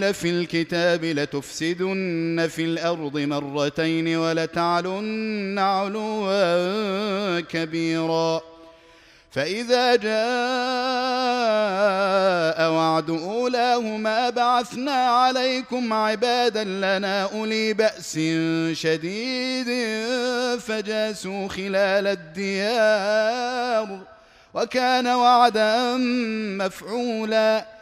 في الكتاب لتفسدن في الأرض مرتين ولتعلن علوا كبيرا. فإذا جاء وعد أولاهما بعثنا عليكم عبادا لنا أولي بأس شديد فجاسوا خلال الديار وكان وعدا مفعولا.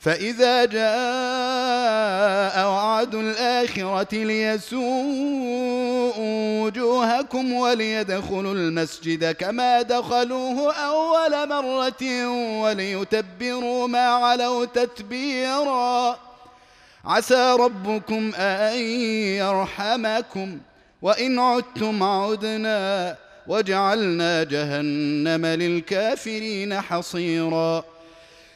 فإذا جاء وعد الآخرة ليسوءوا وجوهكم وليدخلوا المسجد كما دخلوه أول مرة وليتبروا ما علوا تتبيرا عسى ربكم أن يرحمكم وإن عدتم عدنا وجعلنا جهنم للكافرين حصيراً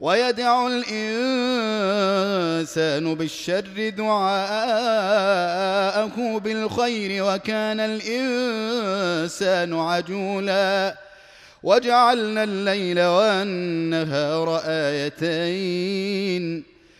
ويدع الإنسان بالشر دعاءه بالخير وكان الإنسان عجولا. وجعلنا الليل والنهار آيتين.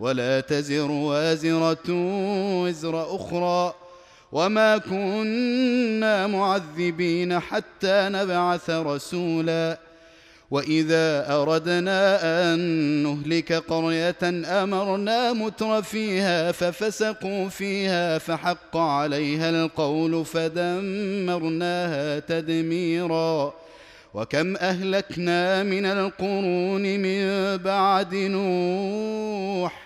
ولا تزر وازرة وزر أخرى وما كنا معذبين حتى نبعث رسولا وإذا أردنا أن نهلك قرية أمرنا متر فيها ففسقوا فيها فحق عليها القول فدمرناها تدميرا وكم أهلكنا من القرون من بعد نوح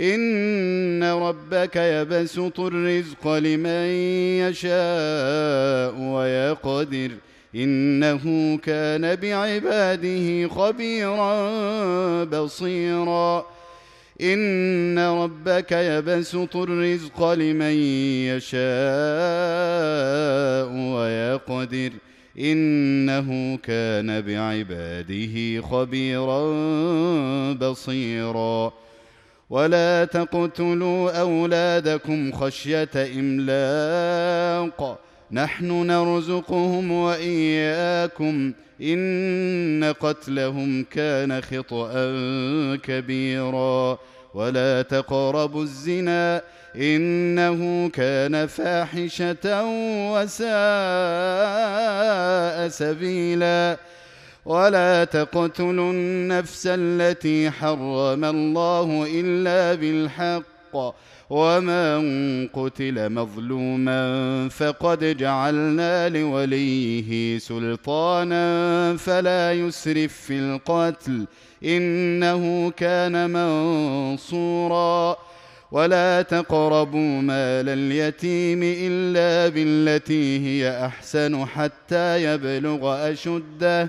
إن ربك يبسط الرزق لمن يشاء ويقدر. إنه كان بعباده خبيرا بصيرا. إن ربك يبسط الرزق لمن يشاء ويقدر. إنه كان بعباده خبيرا بصيرا. ولا تقتلوا أولادكم خشية إملاق. نحن نرزقهم وإياكم. إن قتلهم كان خطأ كبيرا. ولا تقربوا الزنا. إنه كان فاحشة وساء سبيلا. ولا تقتلوا النفس التي حرم الله إلا بالحق ومن قتل مظلوما فقد جعلنا لوليه سلطانا فلا يسرف في القتل إنه كان منصورا ولا تقربوا مال اليتيم إلا بالتي هي أحسن حتى يبلغ أشده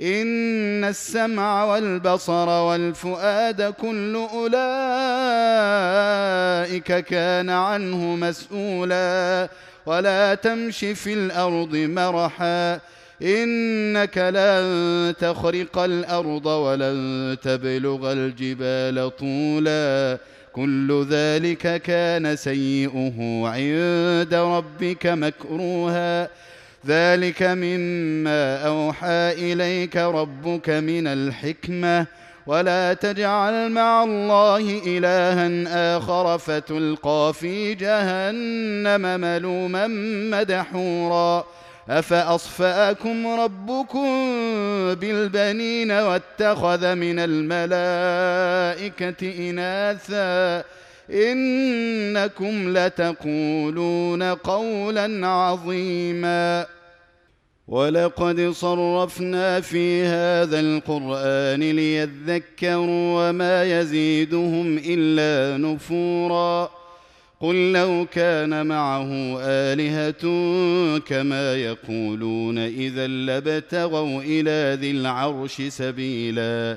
إن السمع والبصر والفؤاد كل أولئك كان عنه مسؤولا. ولا تمش في الأرض مرحا. إنك لن تخرق الأرض ولن تبلغ الجبال طولا. كل ذلك كان سيئه عند ربك مكروها. ذلك مما أوحى إليك ربك من الحكمة. ولا تجعل مع الله إلها آخر فتلقى في جهنم ملوما مدحورا. أفأصفاكم ربكم بالبنين واتخذ من الملائكة إناثا؟ إنكم لتقولون قولا عظيما. ولقد صرفنا في هذا القرآن ليذكروا وما يزيدهم إلا نفورا. قل لو كان معه آلهة كما يقولون إذا لابتغوا إلى ذي العرش سبيلا.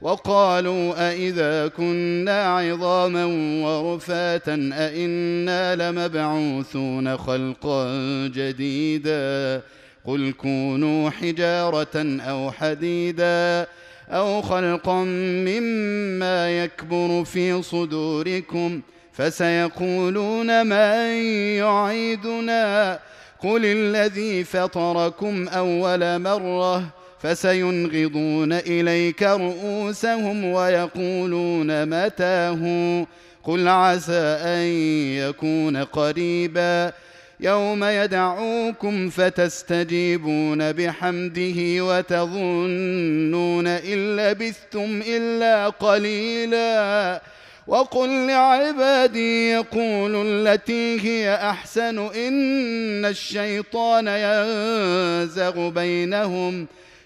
وقالوا أإذا كنا عظاما ورفاتا أإنا لمبعوثون خلقا جديدا قل كونوا حجارة أو حديدا أو خلقا مما يكبر في صدوركم فسيقولون من يعيدنا قل الذي فطركم أول مرة فسينغضون إليك رؤوسهم ويقولون متاه. قل عسى أن يكون قريبا. يوم يدعوكم فتستجيبون بحمده وتظنون إن لبثتم إلا قليلا. وقل لعبادي يقولوا التي هي أحسن إن الشيطان ينزغ بينهم.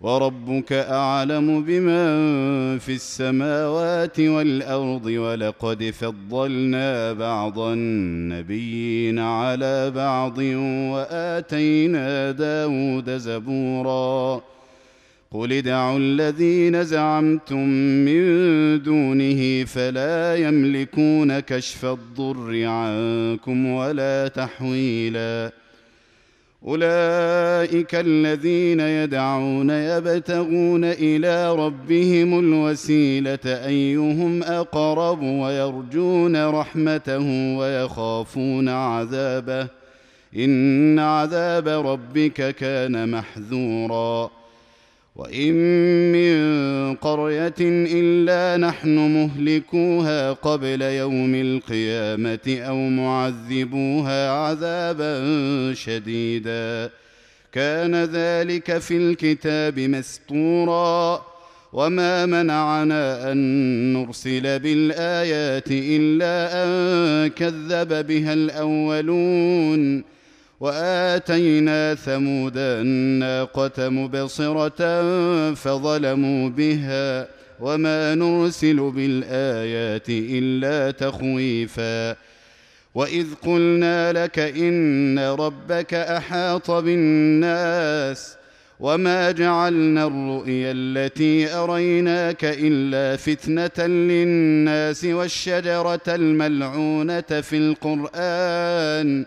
وربك أعلم بمن في السماوات والأرض ولقد فضلنا بعض النبيين على بعض وآتينا داود زبورا. قل ادعوا الذين زعمتم من دونه فلا يملكون كشف الضر عنكم ولا تحويلا. أولئك الذين يدعون يبتغون إلى ربهم الوسيلة أيهم أقرب ويرجون رحمته ويخافون عذابه إن عذاب ربك كان محذورا وان من قريه الا نحن مهلكوها قبل يوم القيامه أو معذبوها عذابا شديدا كان ذلك في الكتاب مسطورا وما منعنا ان نرسل بالايات الا ان كذب بها الاولون وآتينا ثمود الناقة مبصرة فظلموا بها وما نرسل بالآيات إلا تخويفا وإذ قلنا لك إن ربك أحاط بالناس وما جعلنا الرؤيا التي أريناك إلا فتنة للناس والشجرة الملعونة في القرآن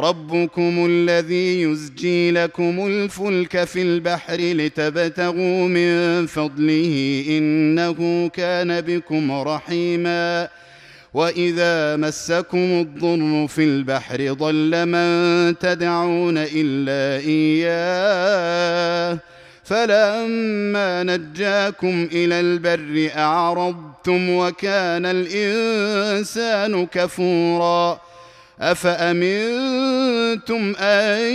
ربكم الذي يزجي لكم الفلك في البحر لتبتغوا من فضله انه كان بكم رحيما واذا مسكم الضر في البحر ضل من تدعون الا اياه فلما نجاكم إلى البر اعرضتم وكان الانسان كفورا أفأمنتم أن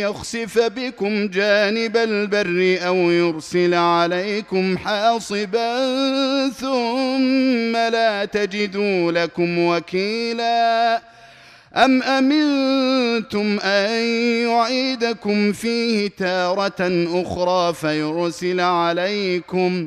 يخسف بكم جانب البر أو يرسل عليكم حاصبا ثم لا تجدوا لكم وكيلا؟ أم أمنتم أن يعيدكم فيه تارة أخرى فيرسل عليكم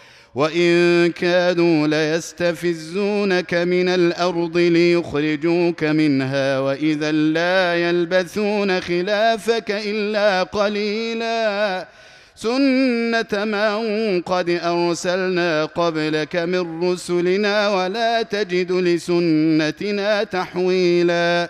وان كادوا ليستفزونك من الأرض ليخرجوك منها واذا لا يلبثون خلافك الا قليلا سنه من قد ارسلنا قبلك من رسلنا ولا تجد لسنتنا تحويلا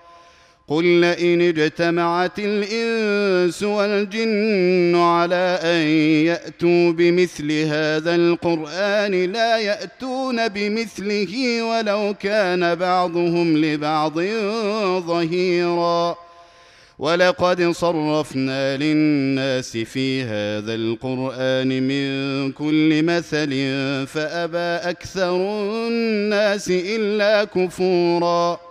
قل لئن اجتمعت الانس والجن على ان ياتوا بمثل هذا القران لا ياتون بمثله ولو كان بعضهم لبعض ظهيرا ولقد صرفنا للناس في هذا القران من كل مثل فابى أكثر الناس الا كفورا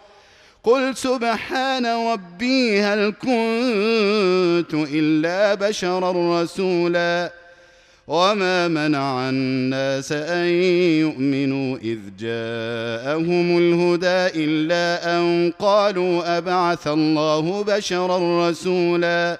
قل سبحان ربي هل كنت إلا بشرا رسولا وما منع الناس أن يؤمنوا إذ جاءهم الهدى إلا أن قالوا أبعث الله بشرا رسولا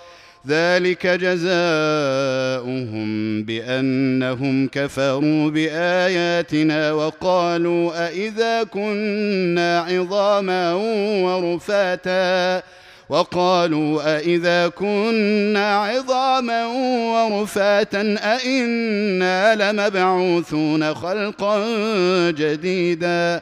ذلك جزاؤهم بأنهم كفروا بآياتنا وقالوا أإذا كنا عظاما ورفاتا وقالوا أإذا كنا عظاما ورفاتا أإنا لمبعوثون خلقا جديدا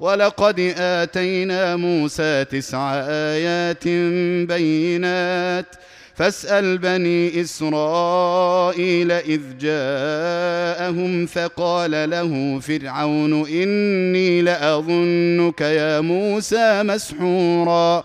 ولقد آتينا موسى تسع آيات بينات. فاسأل بني إسرائيل إذ جاءهم فقال له فرعون إني لأظنك يا موسى مسحورا.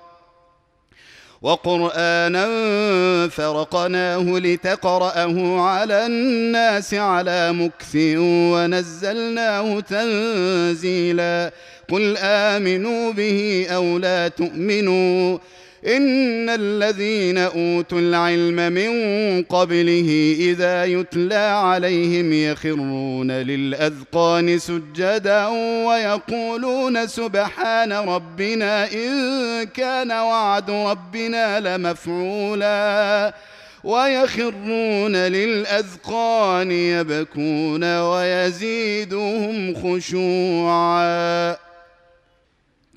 وقرآنا فرقناه لتقرأه على الناس على مكث ونزلناه تنزيلا. قل آمنوا به أو لا تؤمنوا إن الذين أوتوا العلم من قبله إذا يتلى عليهم يخرون للأذقان سجدا ويقولون سبحان ربنا إن كان وعد ربنا لمفعولا ويخرون للأذقان يبكون ويزيدهم خشوعا